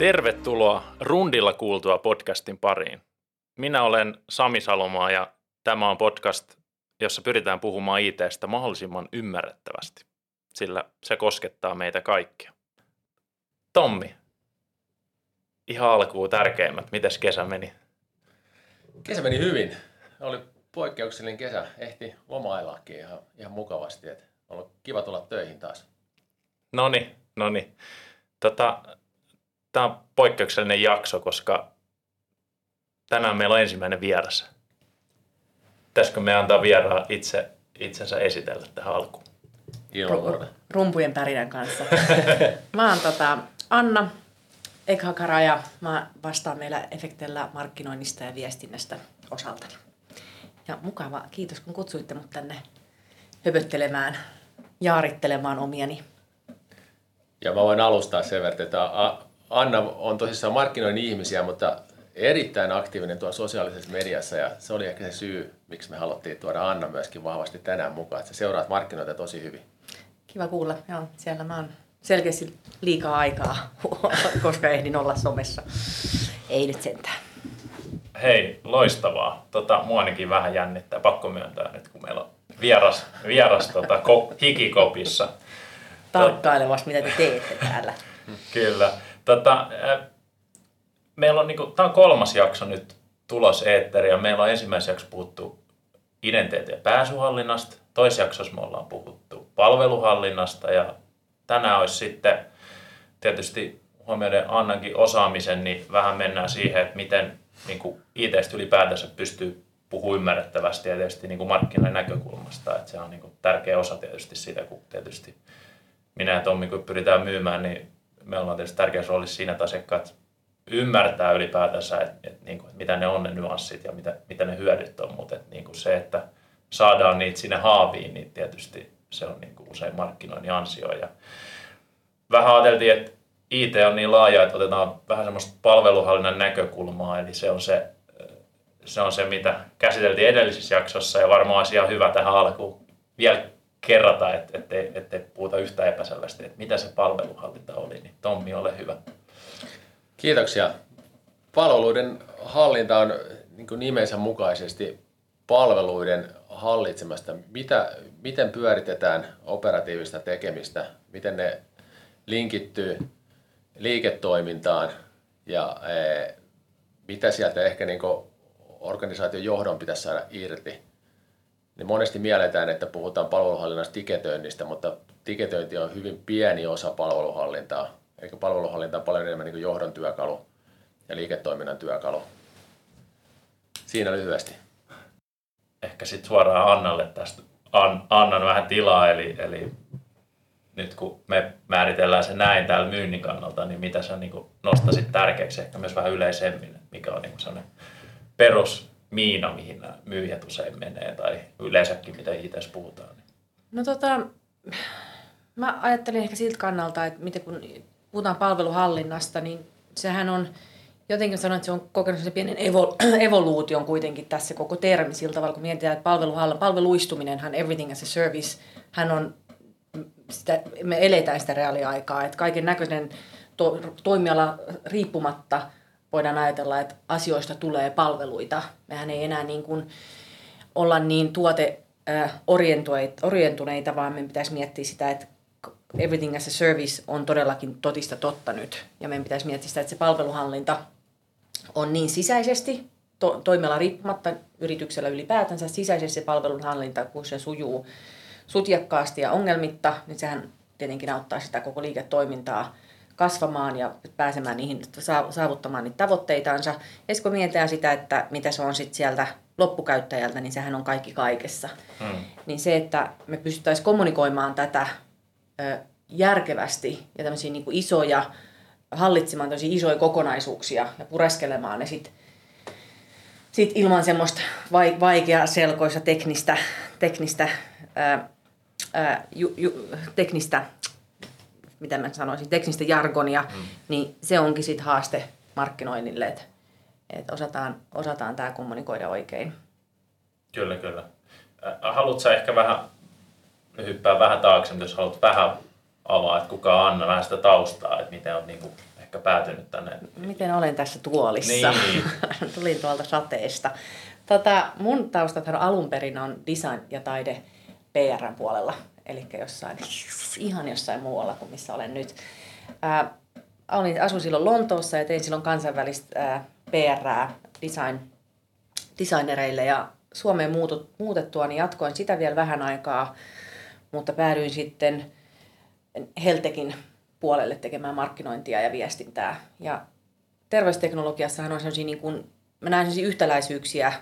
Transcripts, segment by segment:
Tervetuloa Rundilla kuultua podcastin pariin. Minä olen Sami Salomaa ja tämä on podcast, jossa pyritään puhumaan ITstä mahdollisimman ymmärrettävästi, sillä se koskettaa meitä kaikkia. Tommi, ihan alkuun tärkeimmät, miten kesä meni? Kesä meni hyvin. Oli poikkeuksellinen kesä. Ehti lomaillakin ihan, ihan mukavasti. Et on ollut kiva tulla töihin taas. Noni, noni. Tota, Tämä on poikkeuksellinen jakso, koska tänään meillä on ensimmäinen vieras. Pitäisikö me antaa vieraan itse, itsensä esitellä tähän alkuun? Ru- rumpujen pärinän kanssa. mä oon tota, Anna Ekhakara ja mä vastaan meillä Efektellä markkinoinnista ja viestinnästä osaltani. Ja mukava, kiitos kun kutsuitte mut tänne höpöttelemään, jaarittelemaan omiani. Ja mä voin alustaa sen verran, että Anna on tosissaan markkinoinnin ihmisiä, mutta erittäin aktiivinen tuolla sosiaalisessa mediassa ja se oli ehkä se syy, miksi me haluttiin tuoda Anna myöskin vahvasti tänään mukaan, että sä seuraat markkinoita tosi hyvin. Kiva kuulla. Joo, siellä mä oon selkeästi liikaa aikaa, koska ehdin olla somessa. Ei nyt sentään. Hei, loistavaa. Tota, mua ainakin vähän jännittää, pakko myöntää nyt, kun meillä on vieras, vieras tota, ko, hikikopissa. Tarkkailevasti, mitä te teette täällä. Kyllä. Tota, meillä on, niin kuin, tämä on kolmas jakso nyt tulos ja Meillä on ensimmäisessä jaksossa puhuttu identiteetin ja pääsyhallinnasta. Toisessa jaksossa me ollaan puhuttu palveluhallinnasta ja tänään olisi sitten tietysti huomioiden Annankin osaamisen, niin vähän mennään siihen, että miten niin IT ylipäätänsä pystyy puhumaan ymmärrettävästi ja tietysti niin markkinoiden näkökulmasta. Että se on niin tärkeä osa tietysti sitä, kun tietysti minä ja Tommi kun pyritään myymään, niin me ollaan tietysti tärkeässä roolissa siinä, että asiakkaat ymmärtää ylipäätänsä, että, että, niin kuin, että mitä ne on ne nyanssit ja mitä, mitä ne hyödyt on, mutta että, niin kuin se, että saadaan niitä sinne haaviin, niin tietysti se on niin kuin usein markkinoinnin ansio. Ja vähän ajateltiin, että IT on niin laaja, että otetaan vähän semmoista palveluhallinnan näkökulmaa, eli se on se, se, on se mitä käsiteltiin edellisessä jaksossa. Ja varmaan olisi ihan hyvä tähän alkuun vielä kerrata, että ettei, ettei puhuta yhtä epäselvästi, että mitä se palveluhallinta oli, niin Tommi, ole hyvä. Kiitoksia. Palveluiden hallinta on niin nimensä mukaisesti palveluiden hallitsemasta. Mitä, miten pyöritetään operatiivista tekemistä, miten ne linkittyy liiketoimintaan ja e, mitä sieltä ehkä niin organisaation johdon pitäisi saada irti niin monesti mielletään, että puhutaan palveluhallinnasta tiketöinnistä, mutta tiketöinti on hyvin pieni osa palveluhallintaa. Eikä palveluhallinta on paljon enemmän niin johdon työkalu ja liiketoiminnan työkalu. Siinä lyhyesti. Ehkä sitten suoraan Annalle tästä. An, annan vähän tilaa, eli, eli nyt kun me määritellään se näin täällä myynnin kannalta, niin mitä sä niin nostasit tärkeäksi, ehkä myös vähän yleisemmin, mikä on niin sellainen perus miina, mihin nämä myyjät usein menee, tai yleensäkin mitä itse puhutaan? No tota, mä ajattelin ehkä siltä kannalta, että miten kun puhutaan palveluhallinnasta, niin sehän on, jotenkin sanoin, että se on kokenut sen pienen evo, evoluution kuitenkin tässä koko termi sillä tavalla, kun mietitään, että palveluhall, palveluistuminenhan, everything as a service, hän on, sitä, me eletään sitä reaaliaikaa, että kaiken näköinen to, toimiala riippumatta – voidaan ajatella, että asioista tulee palveluita. Mehän ei enää niin kuin olla niin tuote orientuneita, vaan meidän pitäisi miettiä sitä, että everything as a service on todellakin totista totta nyt. Ja meidän pitäisi miettiä sitä, että se palveluhallinta on niin sisäisesti, to, toimiala riippumatta yrityksellä ylipäätänsä sisäisesti se palvelunhallinta, kun se sujuu sutjakkaasti ja ongelmitta, niin sehän tietenkin auttaa sitä koko liiketoimintaa kasvamaan ja pääsemään niihin, saavuttamaan niitä tavoitteitansa. Ja kun mietitään sitä, että mitä se on sitten sieltä loppukäyttäjältä, niin sehän on kaikki kaikessa. Hmm. Niin se, että me pystyttäisiin kommunikoimaan tätä ö, järkevästi ja tämmöisiä niin isoja, hallitsemaan tämmöisiä isoja kokonaisuuksia ja pureskelemaan ne sitten sit ilman semmoista vaikeaa selkoista teknistä, teknistä, ää, ää, ju, ju, teknistä mitä mä sanoisin, teknistä jargonia, mm. niin se onkin sitten haaste markkinoinnille, että et osataan, osataan tämä kommunikoida oikein. Kyllä, kyllä. Haluatko ehkä vähän hyppää vähän taakse, jos haluat vähän avaa, että kuka on Anna, vähän sitä taustaa, että miten olet niin kuin, ehkä päätynyt tänne. Miten olen tässä tuolissa? Niin. Tulin tuolta sateesta. Tota, mun taustathan alun perin on design ja taide PRn puolella, eli jossain, ihan jossain muualla kuin missä olen nyt. Ää, olin, asuin silloin Lontoossa ja tein silloin kansainvälistä PRää design, designereille ja Suomeen muutut, muutettua, niin jatkoin sitä vielä vähän aikaa, mutta päädyin sitten Heltekin puolelle tekemään markkinointia ja viestintää. Ja terveysteknologiassahan on sellaisia, niin kuin, mä näen sellaisia yhtäläisyyksiä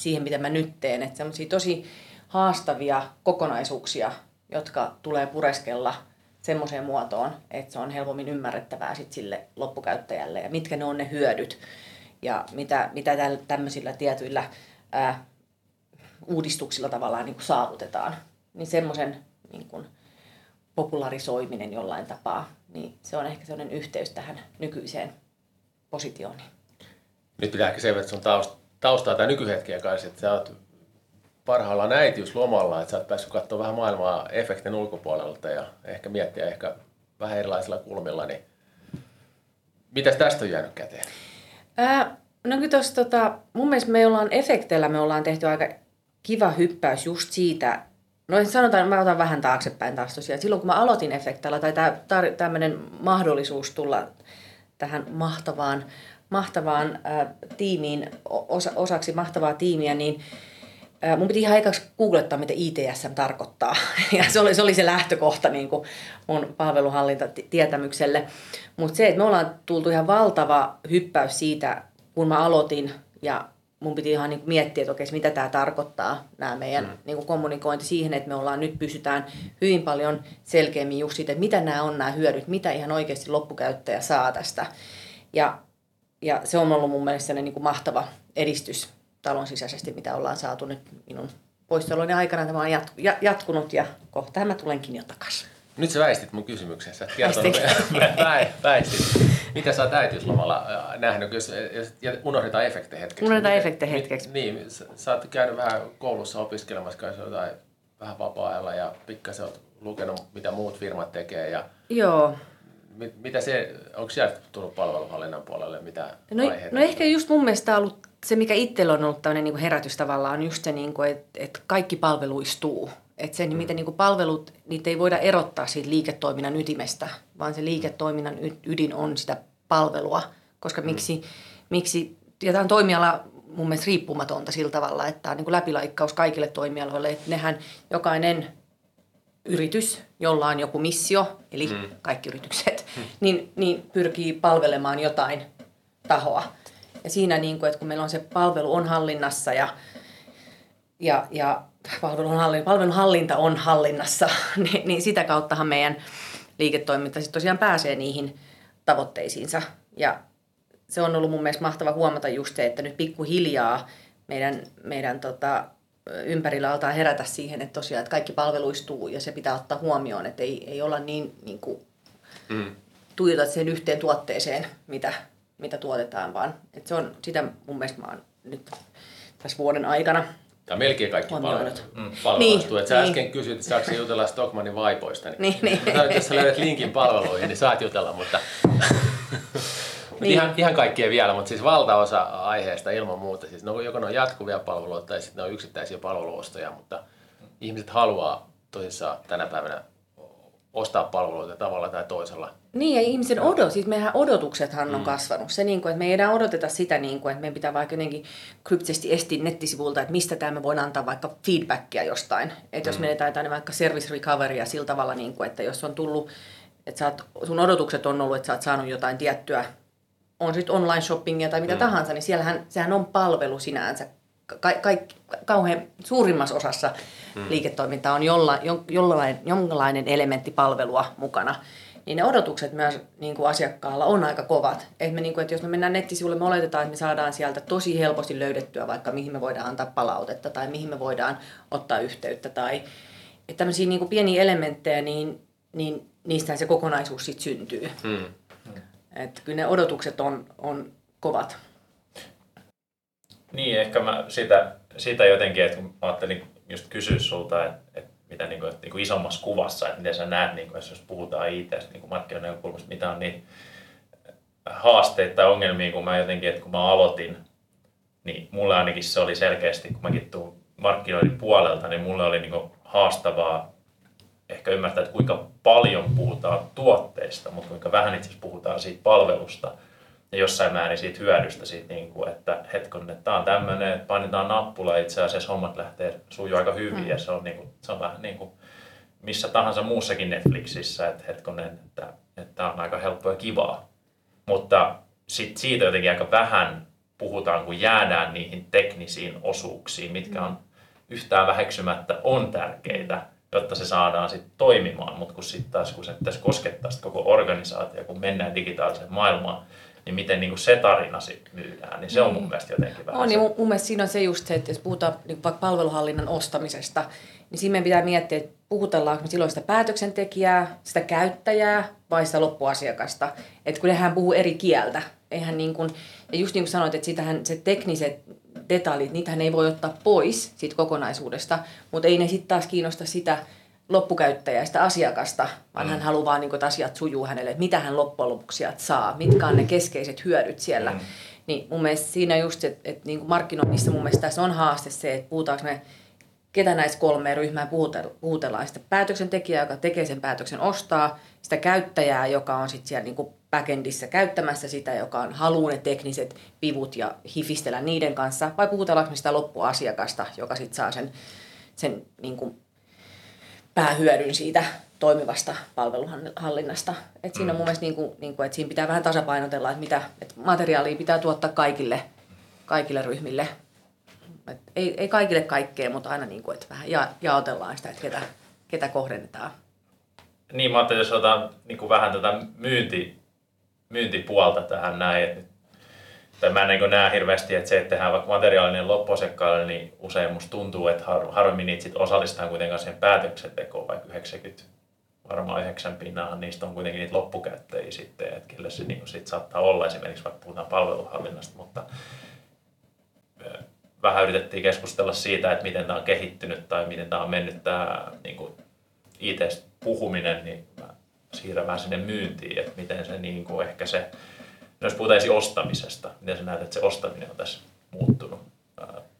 siihen, mitä mä nyt teen. Että tosi haastavia kokonaisuuksia, jotka tulee pureskella semmoiseen muotoon, että se on helpommin ymmärrettävää sit sille loppukäyttäjälle ja mitkä ne on ne hyödyt ja mitä, mitä tämmöisillä tietyillä ää, uudistuksilla tavallaan niin kuin saavutetaan. Niin semmoisen niin kuin, popularisoiminen jollain tapaa, niin se on ehkä sellainen yhteys tähän nykyiseen positioon. Nyt pitää ehkä selvittää sun taust, taustaa tai nykyhetkiä kanssa, että sä oot parhaillaan äitiyslomalla, että sä oot päässyt katsomaan vähän maailmaa efektin ulkopuolelta ja ehkä miettiä ehkä vähän erilaisilla kulmilla, niin mitäs tästä on jäänyt käteen? Ää, no kyllä tossa, tota, mun mielestä me ollaan efekteillä, me ollaan tehty aika kiva hyppäys just siitä, No sanotaan, mä otan vähän taaksepäin taas tosiaan. Silloin kun mä aloitin efektalla, tai tämmöinen mahdollisuus tulla tähän mahtavaan, mahtavaan äh, tiimiin, osa, osaksi mahtavaa tiimiä, niin mun piti ihan aikaksi googlettaa, mitä ITSM tarkoittaa. Ja se oli se, oli se lähtökohta niin kuin mun palveluhallintatietämykselle. Mutta se, että me ollaan tultu ihan valtava hyppäys siitä, kun mä aloitin ja mun piti ihan niin miettiä, että okei, mitä tämä tarkoittaa, nämä meidän mm. niin kommunikointi siihen, että me ollaan nyt pysytään hyvin paljon selkeämmin just siitä, että mitä nämä on nämä hyödyt, mitä ihan oikeasti loppukäyttäjä saa tästä. Ja, ja se on ollut mun mielestä niin kuin mahtava edistys talon sisäisesti, mitä ollaan saatu nyt minun poissaoloni aikana. Tämä on jat, jatkunut ja kohta mä tulenkin jo takaisin. Nyt sä väistit mun kysymyksen. Sä väistit. Mitä sä oot äitiyslomalla äh, nähnyt, jos, jos unohdetaan efekte hetkeksi? Unohdetaan efekte hetkeksi. Niin, sä, sä oot käynyt vähän koulussa opiskelemassa kanssa jotain vähän vapaa-ajalla ja pikkasen oot lukenut, mitä muut firmat tekee. Ja Joo. Mit, mitä se, onko sieltä tullut palveluhallinnan puolelle, mitä no, aiheita? No ehkä just mun mielestä ollut se, mikä itsellä on ollut tämmöinen niin herätys tavallaan, on just se, niin että, että kaikki palveluistuu. Että se, mm. miten niin kuin palvelut, niitä ei voida erottaa siitä liiketoiminnan ytimestä, vaan se liiketoiminnan ydin on sitä palvelua. Koska mm. miksi, miksi ja tämä on toimiala mun mielestä riippumatonta sillä tavalla, että tämä on niin kuin läpilaikkaus kaikille toimialoille. Että nehän jokainen yritys, jolla on joku missio, eli mm. kaikki yritykset, mm. niin, niin pyrkii palvelemaan jotain tahoa. Ja siinä, niin kuin, että kun meillä on se palvelu on hallinnassa ja, ja, ja palvelun, hallin, palvelun hallinta on hallinnassa, niin, niin sitä kauttahan meidän liiketoiminta sitten tosiaan pääsee niihin tavoitteisiinsa. Ja se on ollut mun mielestä mahtava huomata just se, että nyt pikkuhiljaa meidän, meidän tota, ympärillä altaa herätä siihen, että tosiaan että kaikki palveluistuu ja se pitää ottaa huomioon, että ei, ei olla niin, niin kuin, mm. tuijota sen yhteen tuotteeseen, mitä, mitä tuotetaan, vaan että se on sitä mun mielestä mä oon nyt tässä vuoden aikana tai melkein kaikki palvelut. Mm. Niin, Sä niin. äsken kysyit, että saako jutella Stockmanin vaipoista. Niin, niin, niin. jos sä löydät linkin palveluihin, niin saat jutella, mutta... niin. ihan, ihan kaikkea vielä, mutta siis valtaosa aiheesta ilman muuta. Siis no, joko ne on jatkuvia palveluita tai sitten ne on yksittäisiä palveluostoja, mutta ihmiset haluaa tosissaan tänä päivänä ostaa palveluita tavalla tai toisella. Niin, ja ihmisen odot, siis meidän odotuksethan on mm. kasvanut. Se, niin kuin, että me ei enää odoteta sitä, niin kuin, että meidän pitää vaikka jotenkin kryptisesti estiä nettisivulta, että mistä tämä me voidaan antaa vaikka feedbackia jostain. Että jos mm. menetään jotain vaikka service recoverya sillä tavalla, niin kuin, että jos on tullut, että sä oot, sun odotukset on ollut, että sä oot saanut jotain tiettyä, on sitten online shoppingia tai mitä mm. tahansa, niin siellähän sehän on palvelu sinänsä ka- ka- kauhean suurimmassa osassa hmm. liiketoimintaa on jolla, jo, jollain, jonkinlainen elementti palvelua mukana, niin ne odotukset myös niin kuin asiakkaalla on aika kovat. Et me, niin kuin, että jos me mennään nettisivuille, me oletetaan, että me saadaan sieltä tosi helposti löydettyä vaikka mihin me voidaan antaa palautetta tai mihin me voidaan ottaa yhteyttä. Tai että tämmöisiä niin kuin pieniä elementtejä, niin, niin niistä se kokonaisuus sitten syntyy. Hmm. Että kyllä ne odotukset on, on kovat. Niin, ehkä mä sitä, sitä jotenkin, että kun mä ajattelin just kysyä sulta, että, että mitä niin kuin, että niin kuin isommassa kuvassa, että miten sä näet, niin kuin, jos puhutaan IT, niin kuin markkinoiden näkökulmasta, mitä on niin haasteita tai ongelmia, kun mä jotenkin, että kun mä aloitin, niin mulle ainakin se oli selkeästi, kun mäkin tuun markkinoinnin puolelta, niin mulle oli niin haastavaa ehkä ymmärtää, että kuinka paljon puhutaan tuotteista, mutta kuinka vähän itse asiassa puhutaan siitä palvelusta jossain määrin siitä hyödystä, siitä, niin kuin, että hetkon, että tämä on tämmöinen, että painetaan nappula ja itse asiassa hommat lähtee sujuu aika hyvin mm. ja se on, niin kuin, se on vähän niin kuin missä tahansa muussakin Netflixissä, että hetkonen, että, että tämä on aika helppoa ja kivaa. Mutta sit siitä jotenkin aika vähän puhutaan, kun jäädään niihin teknisiin osuuksiin, mitkä on yhtään väheksymättä on tärkeitä, jotta se saadaan sitten toimimaan. Mutta kun sitten taas, kun se pitäisi koskettaa sit koko organisaatio, kun mennään digitaaliseen maailmaan, niin miten niin kuin se tarina sitten myydään, niin se on mun niin. mielestä jotenkin vähän On, niin mun, mun mielestä siinä on se just se, että jos puhutaan niin vaikka palveluhallinnan ostamisesta, niin siinä meidän pitää miettiä, että puhutellaanko me silloin sitä päätöksentekijää, sitä käyttäjää vai sitä loppuasiakasta. Että kun nehän puhuu eri kieltä. Eihän niin kuin, ja just niin kuin sanoit, että sitähän se tekniset detaljit, niitähän ei voi ottaa pois siitä kokonaisuudesta, mutta ei ne sitten taas kiinnosta sitä loppukäyttäjää, sitä asiakasta, vaan mm. hän haluaa vaan, niin kuin, että asiat sujuu hänelle, että mitä hän loppujen lopuksi saa, mitkä on ne keskeiset hyödyt siellä. Mm. Niin mun mielestä siinä just, että, että niin markkinoinnissa mun mielestä tässä on haaste se, että puhutaanko me ketä näistä kolmea ryhmää puhutellaan. Sitä päätöksentekijää, joka tekee sen päätöksen ostaa, sitä käyttäjää, joka on sitten siellä niinku backendissä käyttämässä sitä, joka on haluaa ne tekniset pivut ja hifistellä niiden kanssa, vai puhutellaanko sitä loppuasiakasta, joka sitten saa sen, sen niinku päähyödyn siitä toimivasta palveluhallinnasta. Et siinä on mun mielestä, niinku, niinku, että siinä pitää vähän tasapainotella, että mitä että materiaalia pitää tuottaa kaikille, kaikille ryhmille et ei, ei kaikille kaikkea, mutta aina niin kuin, että vähän ja, jaotellaan sitä, että ketä, ketä kohdennetaan. Niin, mä ajattelin, jos otan niin kuin vähän tätä myynti, myyntipuolta tähän näin, tai mä en niin näe hirveästi, että se, että tehdään vaikka materiaalinen loppuasiakkaalle, niin usein musta tuntuu, että har, harvemmin niitä sit osallistetaan kuitenkaan siihen päätöksentekoon, vaikka 90, varmaan 9 pinnaa, niistä on kuitenkin niitä loppukäyttäjiä sitten, että kyllä se niin sit saattaa olla esimerkiksi vaikka puhutaan palveluhallinnasta, mutta vähän yritettiin keskustella siitä, että miten tämä on kehittynyt tai miten tämä on mennyt tämä niin kuin IT-puhuminen, niin mä siirrän vähän sinne myyntiin, että miten se niin kuin ehkä se, no jos puhutaan ostamisesta, miten sä näet, että se ostaminen on tässä muuttunut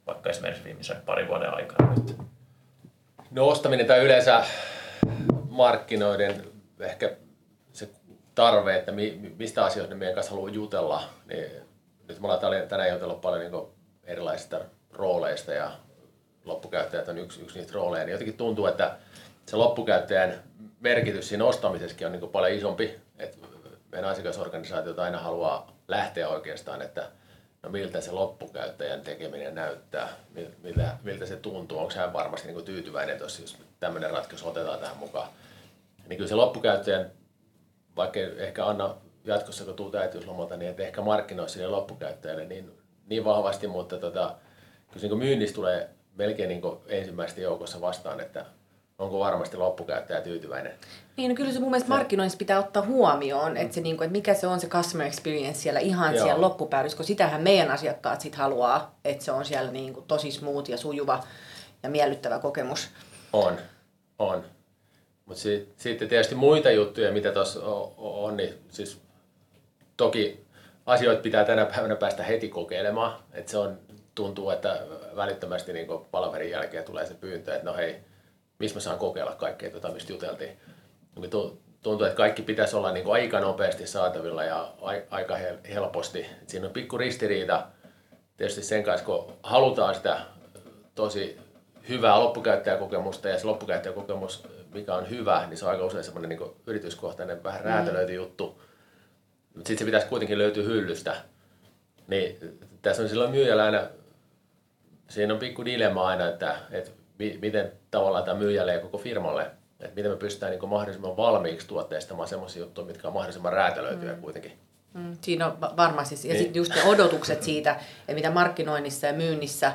vaikka esimerkiksi viimeisen parin vuoden aikana? No ostaminen tai yleensä markkinoiden ehkä se tarve, että mistä asioista meidän kanssa haluaa jutella, niin nyt me ollaan tänään jutellut paljon niin erilaisista rooleista ja loppukäyttäjät on yksi, yksi niistä rooleja, niin jotenkin tuntuu, että se loppukäyttäjän merkitys siinä ostamisessakin on niin paljon isompi. Että meidän asiakasorganisaatiot aina haluaa lähteä oikeastaan, että no miltä se loppukäyttäjän tekeminen näyttää, miltä, miltä se tuntuu, onko hän varmasti niin kuin tyytyväinen, jos, jos tämmöinen ratkaisu otetaan tähän mukaan. Niin kyllä se loppukäyttäjän, vaikka ehkä Anna jatkossa kun tuut äitiyslomalta, niin että ehkä markkinoi sille loppukäyttäjälle niin niin vahvasti, mutta tota, kyllä niin myynnissä tulee melkein niin ensimmäistä joukossa vastaan, että onko varmasti loppukäyttäjä tyytyväinen. Niin, no kyllä se mun mielestä markkinoinnissa pitää ottaa huomioon, että, se, niin kuin, että mikä se on se customer experience siellä ihan Joo. siellä loppupäädyssä, kun sitähän meidän asiakkaat sit haluaa, että se on siellä niin kuin tosi smooth ja sujuva ja miellyttävä kokemus. On, on. Mutta sitten tietysti muita juttuja, mitä tuossa on, on, niin siis toki asioita pitää tänä päivänä päästä heti kokeilemaan. Että se on, tuntuu, että välittömästi niin palaverin jälkeen tulee se pyyntö, että no hei, missä mä saan kokeilla kaikkea, tuota, mistä juteltiin. Niin tuntuu, että kaikki pitäisi olla niin kuin aika nopeasti saatavilla ja aika helposti. Siinä on pikku ristiriita tietysti sen kanssa, kun halutaan sitä tosi hyvää loppukäyttäjäkokemusta ja se loppukäyttäjäkokemus, mikä on hyvä, niin se on aika usein semmoinen niin yrityskohtainen, vähän räätälöity mm. juttu mutta sitten se pitäisi kuitenkin löytyä hyllystä. Niin tässä on silloin myyjällä aina, siinä on pikku dilemma aina, että, että miten tavallaan tämä myyjälle ja koko firmalle, että miten me pystytään niin mahdollisimman valmiiksi tuotteistamaan sellaisia juttuja, mitkä on mahdollisimman räätälöityjä mm. kuitenkin. Mm, siinä on varmasti, ja niin. sitten just ne odotukset siitä, että mitä markkinoinnissa ja myynnissä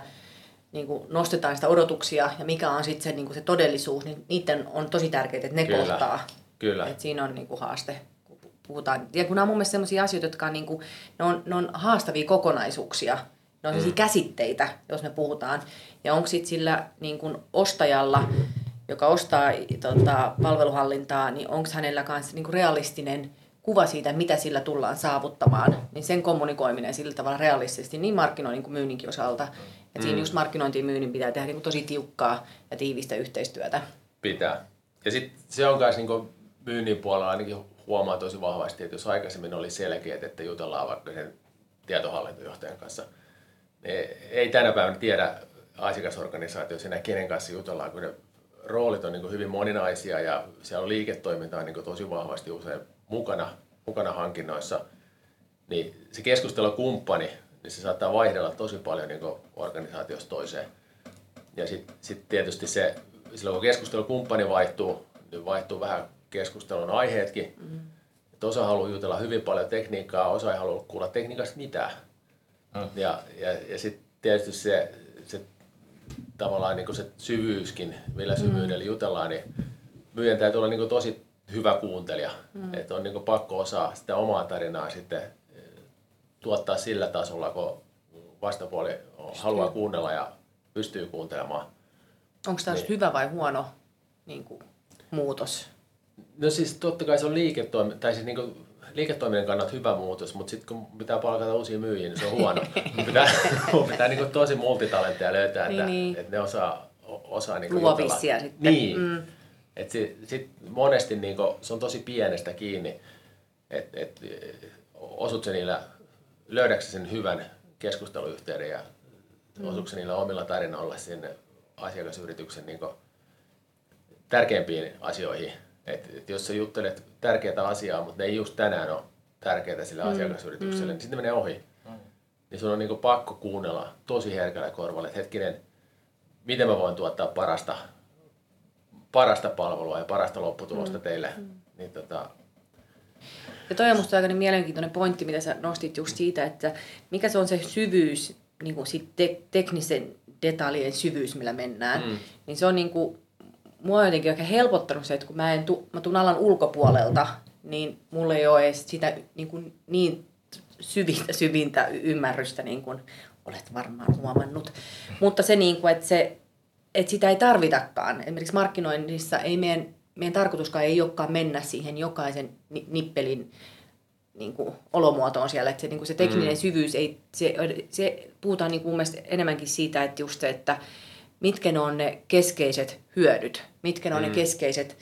niin kuin nostetaan sitä odotuksia ja mikä on sitten se, niin kuin se todellisuus, niin niiden on tosi tärkeää, että ne Kyllä. kohtaa. Kyllä. Et siinä on niin kuin haaste puhutaan. Ja kun nämä on mun mielestä sellaisia asioita, jotka on, niin kuin, ne on, ne on haastavia kokonaisuuksia. Ne on mm. käsitteitä, jos me puhutaan. Ja onko sitten sillä niin kuin ostajalla, joka ostaa tota, palveluhallintaa, niin onko hänellä kanssa niin kuin realistinen kuva siitä, mitä sillä tullaan saavuttamaan, niin sen kommunikoiminen sillä tavalla realistisesti niin markkinoinnin kuin myynninkin osalta. Että mm. siinä just markkinointiin myynnin pitää tehdä niin kuin tosi tiukkaa ja tiivistä yhteistyötä. Pitää. Ja sitten se on myös niin myynnin puolella ainakin huomaa tosi vahvasti, että jos aikaisemmin oli selkeät, että jutellaan vaikka sen tietohallintojohtajan kanssa, ei tänä päivänä tiedä asiakasorganisaatiossa enää kenen kanssa jutellaan, kun ne roolit on niin hyvin moninaisia ja siellä on liiketoimintaa niin tosi vahvasti usein mukana, mukana hankinnoissa, niin se keskustelukumppani, niin se saattaa vaihdella tosi paljon niin organisaatiosta toiseen. Ja sitten sit tietysti se, silloin kun keskustelukumppani vaihtuu, niin vaihtuu vähän keskustelun aiheetkin. Mm. osa haluaa jutella hyvin paljon tekniikkaa, osa ei halua kuulla tekniikasta mitään. Mm. Ja, ja, ja sitten tietysti se, se tavallaan niin se syvyyskin, millä syvyydellä mm. jutellaan, niin myyjän täytyy olla niin tosi hyvä kuuntelija. Mm. Että on niin pakko osaa sitä omaa tarinaa sitten eh, tuottaa sillä tasolla, kun vastapuoli pystyy. haluaa kuunnella ja pystyy kuuntelemaan. Onko tämä niin. hyvä vai huono niin kuin, muutos? No siis totta kai se on liiketoiminta, tai siis niin liiketoiminnan kannalta hyvä muutos, mutta sitten kun pitää palkata uusia myyjiä, niin se on huono. pitää, pitää niin tosi multitalentteja löytää, että, niin, niin. että ne osaa, osaa niin Luovissia sitten. Niin. Mm. Et sit, sit monesti niin kuin, se on tosi pienestä kiinni, että et, osut se niillä, löydätkö sen hyvän keskusteluyhteyden ja mm. osuuko se niillä omilla tarinoilla sinne asiakasyrityksen niin kuin, tärkeimpiin asioihin et, et jos sä juttelet tärkeää asiaa, mutta ne ei just tänään ole tärkeää sille mm. asiakasyritykselle, mm. niin sitten menee ohi. Mm. Niin sun on niinku pakko kuunnella tosi herkällä korvalle, että hetkinen, miten mä voin tuottaa parasta, parasta palvelua ja parasta lopputulosta mm. teille. Mm. Niin tota... Ja toi on musta aika niin mielenkiintoinen pointti, mitä sä nostit just siitä, että mikä se on se syvyys, niin kuin sit te- teknisen detaljien syvyys, millä mennään. Mm. Niin se on niin kuin mua on jotenkin oikein helpottanut se, että kun mä, en tu, mä tuun alan ulkopuolelta, niin mulla ei ole edes sitä niin, kuin, niin syvintä, syvintä ymmärrystä, niin kuin olet varmaan huomannut. Mutta se, niin kuin, että, se, että sitä ei tarvitakaan. Esimerkiksi markkinoinnissa ei meidän, meidän tarkoituskaan ei olekaan mennä siihen jokaisen nippelin niin kuin, olomuotoon siellä. Että se, niin kuin se tekninen mm. syvyys, ei, se, se puhutaan niin kuin mun mielestä enemmänkin siitä, että just se, että mitkä ne on ne keskeiset hyödyt, mitkä ne on mm. ne keskeiset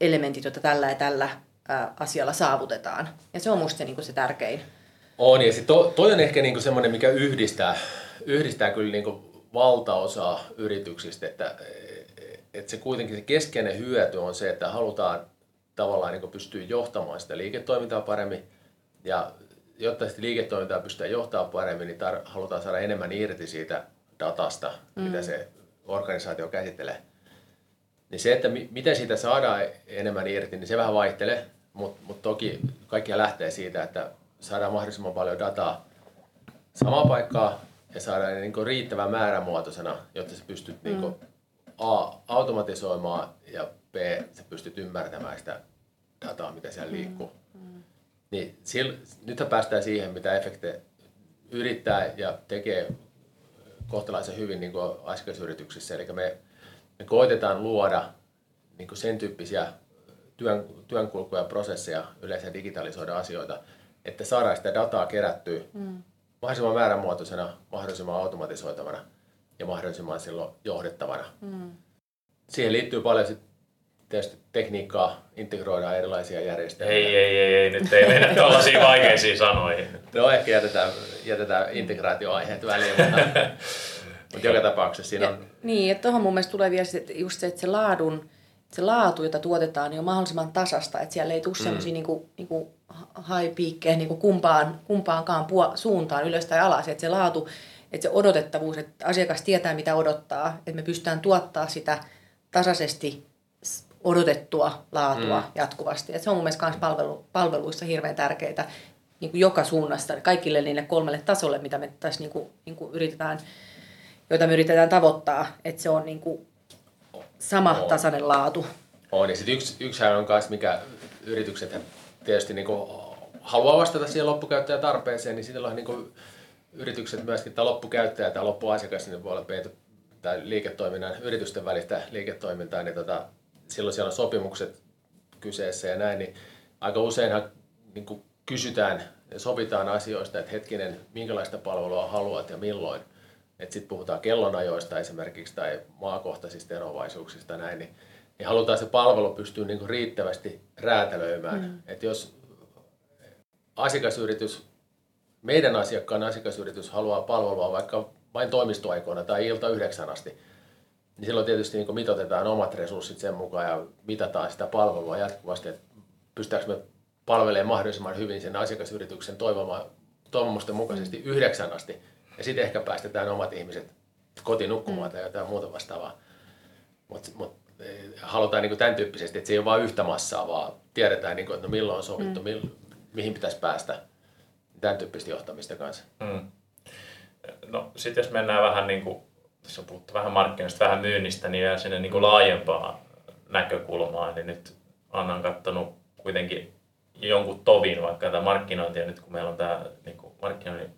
elementit, joita tällä ja tällä ä, asialla saavutetaan. Ja se on musta niin se tärkein. On, ja to, toi on ehkä niin semmoinen, mikä yhdistää, yhdistää kyllä niin valtaosaa yrityksistä, että, että se kuitenkin se keskeinen hyöty on se, että halutaan tavallaan niin pystyä johtamaan sitä liiketoimintaa paremmin, ja jotta sitä liiketoimintaa pystytään johtamaan paremmin, niin tar- halutaan saada enemmän irti siitä datasta, mm. mitä se organisaatio käsittelee. Niin se, että mi- miten siitä saadaan enemmän irti, niin se vähän vaihtelee, mutta mut toki kaikki lähtee siitä, että saadaan mahdollisimman paljon dataa samaan paikkaan ja saadaan ne niin riittävän määrämuotoisena, jotta sä pystyt mm. niin A, automatisoimaan ja B, sä pystyt ymmärtämään sitä dataa, mitä siellä mm. liikkuu. Mm. Niin sil, nythän päästään siihen, mitä efekte yrittää ja tekee kohtalaisen hyvin niin asiakasyrityksissä. Eli me, me koitetaan luoda niin sen tyyppisiä työn, työnkulkuja ja prosesseja, yleensä digitalisoida asioita, että saadaan sitä dataa kerättyä mm. mahdollisimman määränmuotoisena, mahdollisimman automatisoitavana ja mahdollisimman silloin johdettavana. Mm. Siihen liittyy paljon sit tietysti tekniikkaa, integroidaan erilaisia järjestelmiä. Ei, ei, ei, ei nyt ei mennä tällaisiin vaikeisiin sanoihin. No ehkä jätetään, jätetään integraatioaiheet väliin, mutta, mutta joka tapauksessa siinä on... Ja, niin, että tuohon mun mielestä tulee vielä se, just se, että se laadun, se laatu, jota tuotetaan, niin on mahdollisimman tasasta, että siellä ei tule mm. sellaisia niin kuin, niin kuin high peakkejä niin kuin kumpaan, kumpaankaan puo, suuntaan, ylös tai alas, että se laatu, että se odotettavuus, että asiakas tietää mitä odottaa, että me pystytään tuottaa sitä tasaisesti odotettua laatua mm. jatkuvasti. Et se on mun mielestä myös palvelu, palveluissa hirveän tärkeää niin kuin joka suunnasta, kaikille niille kolmelle tasolle, mitä me tässä niin kuin, niin kuin yritetään, joita me yritetään tavoittaa, että se on niin kuin sama on. tasainen laatu. On, ja sitten yksi, yksihän on myös, mikä yritykset tietysti niin kuin haluaa vastata siihen loppukäyttäjän tarpeeseen, niin sitten on niin kuin yritykset myöskin, tai loppukäyttäjä tai loppuasiakas, niin voi olla tai liiketoiminnan, yritysten välistä liiketoimintaa, niin tota, silloin siellä on sopimukset kyseessä ja näin, niin aika useinhan niin kuin kysytään ja sovitaan asioista, että hetkinen, minkälaista palvelua haluat ja milloin. Että sitten puhutaan kellonajoista esimerkiksi tai maakohtaisista eroavaisuuksista ja näin, niin, niin halutaan se palvelu pystyä niin kuin riittävästi räätälöimään. Mm. Että jos asiakasyritys, meidän asiakkaan asiakasyritys haluaa palvelua vaikka vain toimistoaikoina tai ilta yhdeksän asti, niin silloin tietysti niin mitotetaan omat resurssit sen mukaan ja mitataan sitä palvelua jatkuvasti, että pystytäänkö me palvelemaan mahdollisimman hyvin sen asiakasyrityksen toivomusten mukaisesti mm. yhdeksän asti. Ja sitten ehkä päästetään omat ihmiset kotiin nukkumaan mm. tai jotain muuta vastaavaa. Mutta mut, eh, halutaan niin tämän tyyppisesti, että se ei ole vain yhtä massaa, vaan tiedetään, niin kuin, että no milloin on sovittu, mm. mi, mihin pitäisi päästä. Tämän tyyppistä johtamista kanssa. Mm. No sitten jos mennään vähän niin kuin tässä on puhuttu vähän markkinoista, vähän myynnistä, niin jää sinne niin kuin laajempaa näkökulmaa. Eli nyt Anna on katsonut kuitenkin jonkun tovin vaikka tätä markkinointia, nyt kun meillä on tämä niin kuin markkinoinnin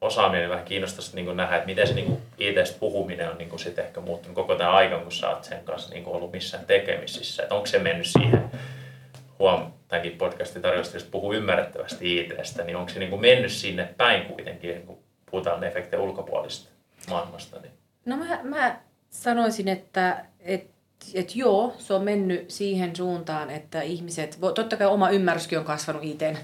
osaaminen, niin vähän kiinnostaisi niin kuin nähdä, että miten se niin it puhuminen on niin kuin sit ehkä muuttunut koko tämän aikan, kun sä oot sen kanssa niin kuin ollut missään tekemisissä. Että onko se mennyt siihen, huom, tämänkin podcastin tarjosta, jos puhuu ymmärrettävästi ITstä, niin onko se niin kuin mennyt sinne päin kuitenkin, kun puhutaan efektejä ulkopuolista maailmasta? Niin No mä, mä sanoisin, että, että et joo, se on mennyt siihen suuntaan, että ihmiset, totta kai oma ymmärryskin on kasvanut ITn,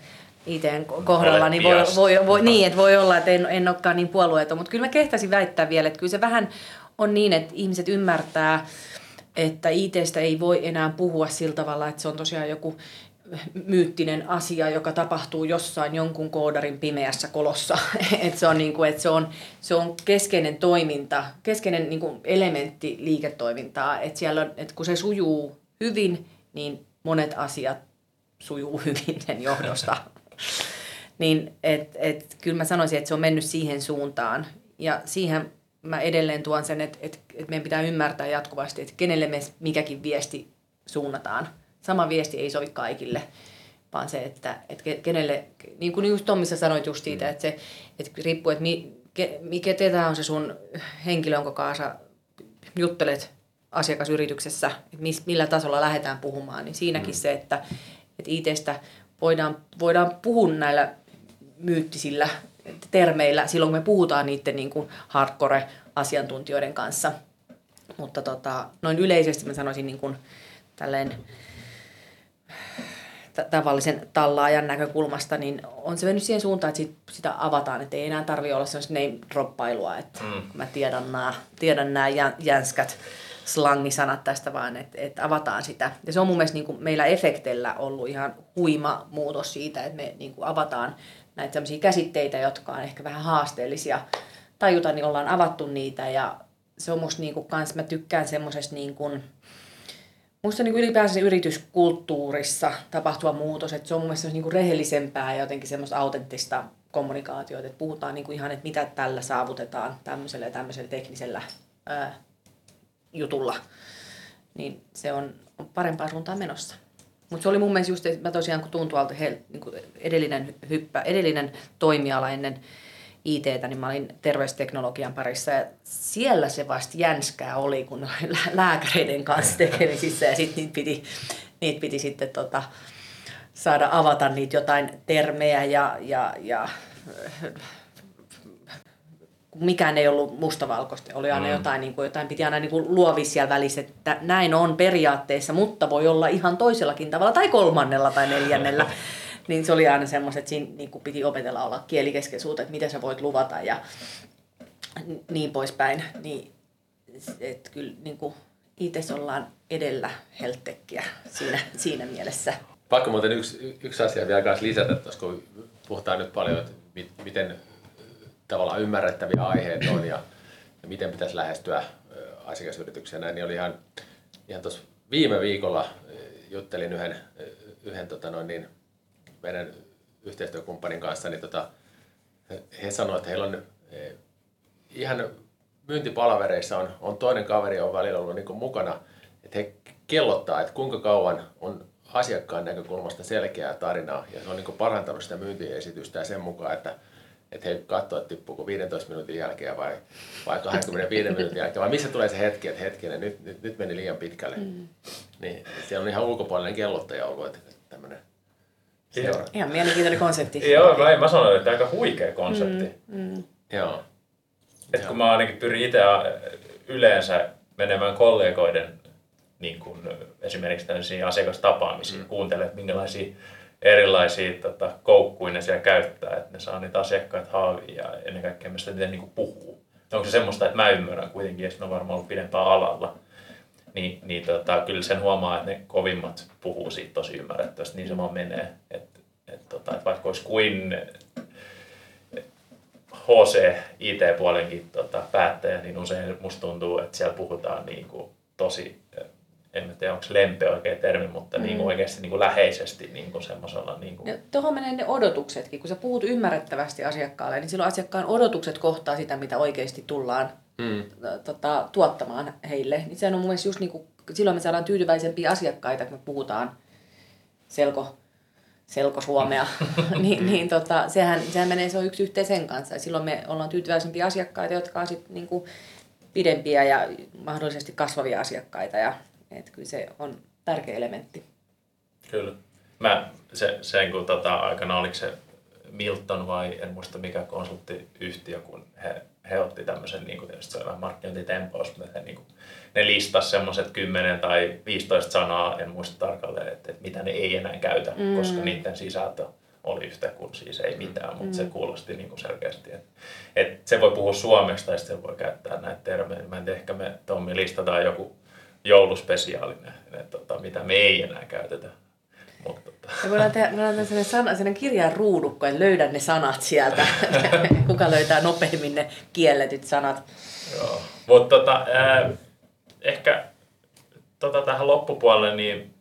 ITn kohdalla, niin voi, voi, voi, niin, että voi olla, että en, en olekaan niin puolueeton, mutta kyllä mä kehtäisin väittää vielä, että kyllä se vähän on niin, että ihmiset ymmärtää, että ITstä ei voi enää puhua sillä tavalla, että se on tosiaan joku myyttinen asia, joka tapahtuu jossain jonkun koodarin pimeässä kolossa. et se, on niinku, et se, on, se on keskeinen toiminta, keskeinen niinku elementti liiketoimintaa. Et siellä on, et kun se sujuu hyvin, niin monet asiat sujuu hyvin sen johdosta. niin et, et, kyllä mä sanoisin, että se on mennyt siihen suuntaan. Ja siihen mä edelleen tuon sen, että et, et meidän pitää ymmärtää jatkuvasti, että kenelle me mikäkin viesti suunnataan – sama viesti ei sovi kaikille, vaan se, että, että kenelle, niin kuin just Tommissa sanoit just siitä, mm. että se että riippuu, että mikä ketä on se sun henkilö, jonka kanssa juttelet asiakasyrityksessä, että mis, millä tasolla lähdetään puhumaan, niin siinäkin mm. se, että, että itsestä voidaan, voidaan puhua näillä myyttisillä termeillä silloin, kun me puhutaan niiden niin kuin hardcore-asiantuntijoiden kanssa. Mutta tota, noin yleisesti mä sanoisin niin kuin, tälleen tavallisen tallaajan näkökulmasta, niin on se mennyt siihen suuntaan, että sit, sitä avataan, että ei enää tarvitse olla sellaista name-droppailua, että mm. mä tiedän nämä, tiedän nämä jänskät slangisanat tästä vaan, että, että avataan sitä. Ja se on mun mielestä niin kuin meillä efektellä ollut ihan huima muutos siitä, että me niin kuin avataan näitä sellaisia käsitteitä, jotka on ehkä vähän haasteellisia tajuta, niin ollaan avattu niitä ja se on musta niin kuin kans, mä tykkään semmoisesta niin kuin, Minusta niin ylipäänsä yrityskulttuurissa tapahtuva muutos, että se on mun mielestä niin rehellisempää ja jotenkin semmoista autenttista kommunikaatiota, että puhutaan niin kuin ihan, että mitä tällä saavutetaan tämmöisellä ja tämmöisellä teknisellä ää, jutulla, niin se on, on parempaan suuntaan menossa. Mutta se oli mun mielestä just, että mä tosiaan kun tuun tuolta hel, niin kuin edellinen hyppä, edellinen toimiala ennen ITtä, niin mä olin terveysteknologian parissa ja siellä se vasta jänskää oli, kun lääkäreiden kanssa tekemisissä ja sitten niitä piti, niitä piti sitten tota, saada avata niitä jotain termejä ja, ja, ja mikään ei ollut mustavalkoista, oli aina mm. jotain, niin kuin, jotain piti aina niin kuin luovi siellä välissä, että näin on periaatteessa, mutta voi olla ihan toisellakin tavalla tai kolmannella tai neljännellä. Niin se oli aina semmoiset, että siinä niin piti opetella olla kielikeskeisuutta, että mitä sä voit luvata ja niin poispäin. Niin, että kyllä niin kuin itse ollaan edellä heltekkiä siinä, siinä mielessä. Pakko muuten yksi, yksi asia vielä kanssa lisätä, koska kun puhutaan nyt paljon, että miten tavallaan ymmärrettäviä aiheet on ja, ja miten pitäisi lähestyä asiakasyrityksiä näin, niin oli ihan, ihan tuossa viime viikolla juttelin yhden, yhden tota noin niin, meidän yhteistyökumppanin kanssa, niin tota, he sanoivat, että heillä on eh, ihan myyntipalavereissa on, on toinen kaveri on välillä ollut niin mukana, että he kellottaa, että kuinka kauan on asiakkaan näkökulmasta selkeää tarinaa ja se on niin parantanut sitä myyntiesitystä ja sen mukaan, että, että he katsovat, että tippuuko 15 minuutin jälkeen vai, vai 25 minuutin jälkeen vai missä tulee se hetki, että hetkinen, nyt, nyt, nyt meni liian pitkälle. Mm. Niin siellä on ihan ulkopuolinen kellottaja ollut, että tämmöinen Seura. Ihan mielenkiintoinen konsepti. Joo, mä, mä sanoin, että aika huikea konsepti. Mm. Joo. Et kun mä ainakin pyrin itse yleensä menemään kollegoiden niin kun, esimerkiksi tämmöisiin asiakastapaamisiin, mm. kuuntelemaan, että minkälaisia erilaisia tota, koukkuja ne siellä käyttää, että ne saa niitä asiakkaita haaviin ja ennen kaikkea myös miten niin puhuu. Onko se semmoista, että mä ymmärrän kuitenkin, että ne on varmaan ollut pidempään alalla, niin, niin tota, kyllä sen huomaa, että ne kovimmat puhuu siitä tosi ymmärrettävästi, niin se vaan menee. Et, et, tota, et vaikka olisi kuin HC IT-puolenkin tota, päättäjä, niin usein musta tuntuu, että siellä puhutaan niin kuin tosi, en tiedä onko lempe oikea termi, mutta mm. niin kuin oikeasti niin kuin läheisesti niin kuin semmoisella. Niin kuin... Tuohon menee ne odotuksetkin. Kun sä puhut ymmärrettävästi asiakkaalle, niin silloin asiakkaan odotukset kohtaa sitä, mitä oikeasti tullaan mm. tota, tuottamaan heille. Niin sehän on mun mielestä just niin kuin, silloin me saadaan tyytyväisempiä asiakkaita, kun me puhutaan selko selkosuomea, niin, niin tota, sehän, sehän menee, se on yksi yhteen sen kanssa. Ja silloin me ollaan tyytyväisempiä asiakkaita, jotka on sitten niinku pidempiä ja mahdollisesti kasvavia asiakkaita. Ja, et kyllä se on tärkeä elementti. Kyllä. Mä se, sen kun tota, aikana oliko se Milton vai en muista mikä konsulttiyhtiö, kun he, he otti tämmöisen, niin kuin tietysti se on vähän markkinointitempous, mutta he, niin kuin, ne listas semmoiset 10 tai 15 sanaa, en muista tarkalleen, että, että mitä ne ei enää käytä, mm. koska niiden sisältö oli yhtä kuin siis ei mitään, mutta mm. se kuulosti niin kuin selkeästi, että, että se voi puhua suomeksi tai sitten voi käyttää näitä termejä. Mä en tiedä, ehkä me Tommi listataan joku jouluspesiaalinen, että, tota, mitä me ei enää käytetä. Mutta, Me voidaan tehdä, me voidaan tehdä sellainen, sana, kirjan ruudukko, että löydä ne sanat sieltä. Kuka löytää nopeimmin ne kielletyt sanat. Joo. Mutta tota, äh, ehkä tota, tähän loppupuolelle, niin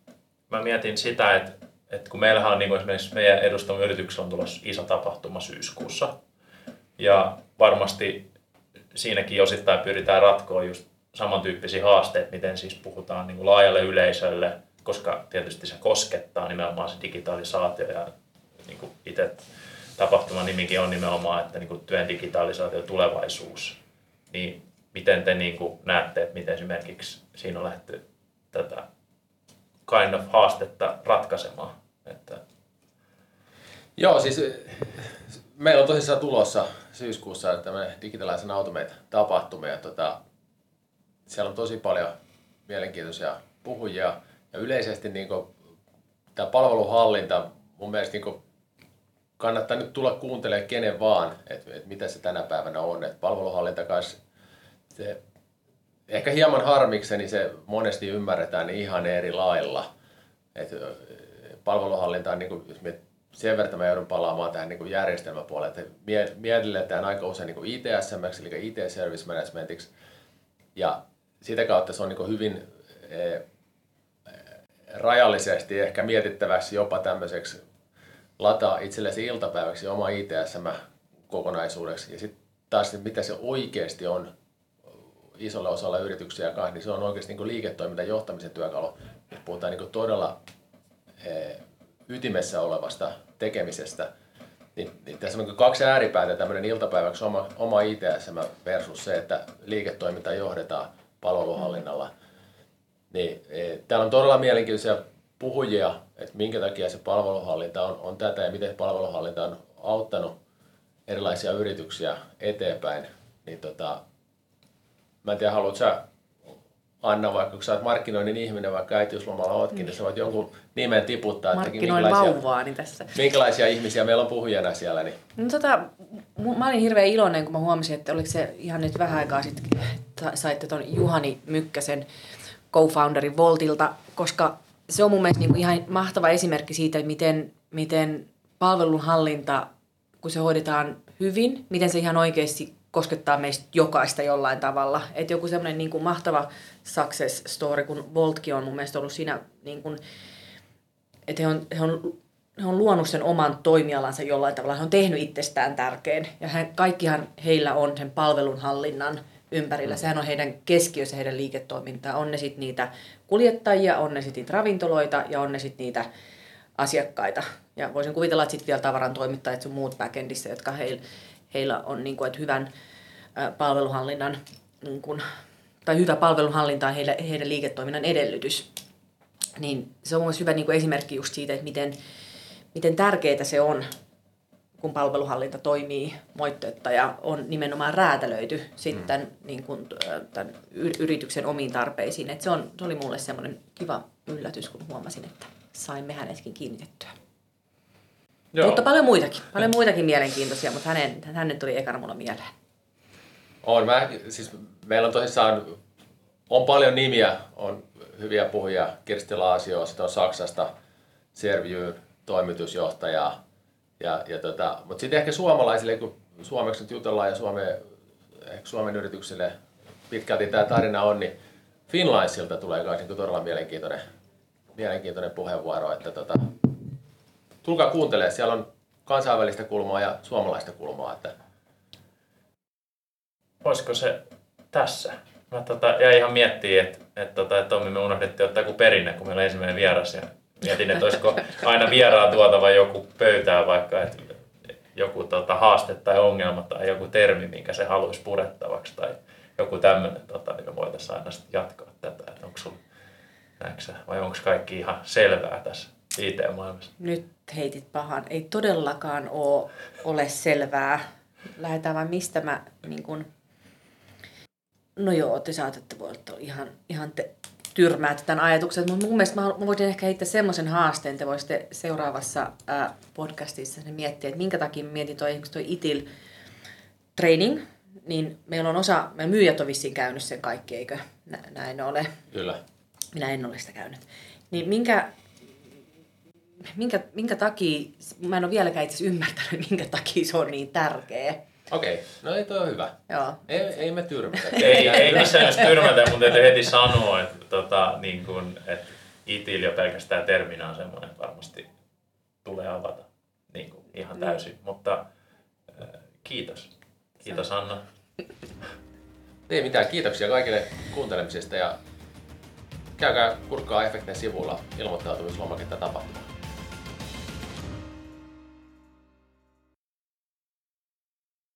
mä mietin sitä, että, että kun meillähän on niin kuin esimerkiksi meidän edustamme yrityksellä on tulossa iso tapahtuma syyskuussa. Ja varmasti siinäkin osittain pyritään ratkoa just samantyyppisiä haasteita, miten siis puhutaan niin kuin laajalle yleisölle, koska tietysti se koskettaa nimenomaan se digitalisaatio ja niin kuin itse tapahtuman nimikin on nimenomaan, että niin kuin työn digitalisaatio tulevaisuus. Niin miten te niin kuin näette, että miten esimerkiksi siinä on lähdetty tätä kind of haastetta ratkaisemaan? Että... Joo, siis meillä on tosissaan tulossa syyskuussa tämmöinen digitaalisen automate tapahtuma ja tota, siellä on tosi paljon mielenkiintoisia puhujia ja yleisesti niin kuin, tämä palveluhallinta mun mielestä niin kannattaa nyt tulla kuuntelemaan kenen vaan, että, että mitä se tänä päivänä on. Että palveluhallinta kanssa se, ehkä hieman harmikseni se monesti ymmärretään ihan eri lailla. Et palveluhallinta on, niin kuin, jos sen verran mä joudun palaamaan tähän niin järjestelmäpuolelle, että mielletään aika usein niin ITSM, eli IT Service Managementiksi, ja sitä kautta se on niin hyvin e, rajallisesti ehkä mietittäväksi jopa tämmöiseksi lataa itsellesi iltapäiväksi oma ITSM-kokonaisuudeksi. Ja sitten taas, mitä se oikeasti on isolla osalla yrityksiä kanssa, niin se on oikeasti niin liiketoiminta johtamisen työkalu. Nyt puhutaan niin todella e, ytimessä olevasta tekemisestä. Niin, niin tässä on niin kaksi ääripäätä, tämmöinen iltapäiväksi oma, oma ITSM versus se, että liiketoiminta johdetaan palveluhallinnalla. Niin, e, täällä on todella mielenkiintoisia puhujia, että minkä takia se palveluhallinta on, on tätä ja miten palveluhallinta on auttanut erilaisia yrityksiä eteenpäin. Niin tota, Mä en tiedä, haluatko sä Anna, vaikka kun sä oot markkinoinnin ihminen, vaikka äitiyslomalla ootkin, niin sä voit jonkun nimen tiputtaa. Markkinoin vauvaa, niin tässä. Minkälaisia ihmisiä meillä on puhujana siellä? Niin? No, tota, mä olin hirveän iloinen, kun mä huomasin, että oliko se ihan nyt vähän aikaa sitten, saitte ton Juhani Mykkäsen co-founderin Voltilta, koska se on mun mielestä niin kuin ihan mahtava esimerkki siitä, miten, miten palvelunhallinta, kun se hoidetaan hyvin, miten se ihan oikeasti koskettaa meistä jokaista jollain tavalla. Että joku semmoinen niin kuin mahtava success story, kun Voltkin on mun mielestä ollut siinä, niin kuin, että he on, he on he on luonut sen oman toimialansa jollain tavalla. He on tehnyt itsestään tärkeän. Ja hän, kaikkihan heillä on sen palvelunhallinnan ympärillä. Mm. Sehän on heidän keskiössä heidän liiketoimintaa. On ne sitten niitä kuljettajia, on ne sitten niitä ravintoloita ja on ne sitten niitä asiakkaita. Ja voisin kuvitella, että sitten vielä tavaran toimittajat sun muut backendissä, jotka heillä heillä on niin kuin, että hyvän palveluhallinnan niin kuin, tai hyvä palvelunhallinta on heille, heidän liiketoiminnan edellytys. Niin se on myös hyvä niin kuin esimerkki just siitä, että miten, miten tärkeää se on, kun palveluhallinta toimii moitteetta ja on nimenomaan räätälöity sitten mm. niin kuin, tämän yrityksen omiin tarpeisiin. Et se, on, se oli mulle semmoinen kiva yllätys, kun huomasin, että saimme hänetkin kiinnitettyä. Joo. Mutta paljon muitakin, paljon muitakin mielenkiintoisia, mutta hänen, hänen tuli ekana mulla mieleen. On, mä, siis meillä on tosissaan, on paljon nimiä, on hyviä puhujia, Kirsti Laasio, sitten on Saksasta, Serviyn toimitusjohtaja, ja, ja tota, mutta sitten ehkä suomalaisille, kun suomeksi nyt jutellaan ja Suome, ehkä Suomen yrityksille pitkälti tämä tarina on, niin Finlinesilta tulee myös niin todella mielenkiintoinen, mielenkiintoinen puheenvuoro, että tota, tulkaa kuuntelemaan, siellä on kansainvälistä kulmaa ja suomalaista kulmaa. Että... Olisiko se tässä? Mä tota, jäin ihan miettiä, että, että, tota, että Tommi me unohdettiin ottaa joku perinne, kun meillä on ensimmäinen vieras ja Mietin, että olisiko aina vieraan tuotava joku pöytää vaikka, että joku tota, haaste tai ongelma tai joku termi, minkä se haluaisi purettavaksi tai joku tämmöinen, tota, niin me voitaisiin aina sitten jatkaa tätä, että onko sulla näetkö vai onko kaikki ihan selvää tässä IT-maailmassa? Nyt heitit pahan. Ei todellakaan ole, ole selvää. Lähdetään vai mistä mä niin kun... No joo, te saatatte voi olla ihan, ihan te, tyrmäätte tämän ajatuksen. Mutta mun mielestä mä, mä voisin ehkä heittää semmoisen haasteen, te voisitte seuraavassa ää, podcastissa miettiä, että minkä takia mietin toi, toi ITIL training, niin meillä on osa, meidän myyjät on vissiin käynyt sen kaikki, eikö näin ole? Kyllä. Minä en ole sitä käynyt. Niin minkä, minkä, minkä takia, mä en ole vieläkään itse ymmärtänyt, minkä takia se on niin tärkeä. Okei, okay. no ei toi on hyvä. Joo. Ei, ei me tyrmätä. ei, ei missään jos tyrmätä, mutta täytyy heti sanoa, että, tota, niin kun, että ITIL jo pelkästään terminä on semmoinen, että varmasti tulee avata niin kuin, ihan täysin. Mm. Mutta äh, kiitos. Kiitos Anna. Ei mitään, kiitoksia kaikille kuuntelemisesta ja käykää kurkkaa Efekten sivulla ilmoittautumislomake tapahtumaan.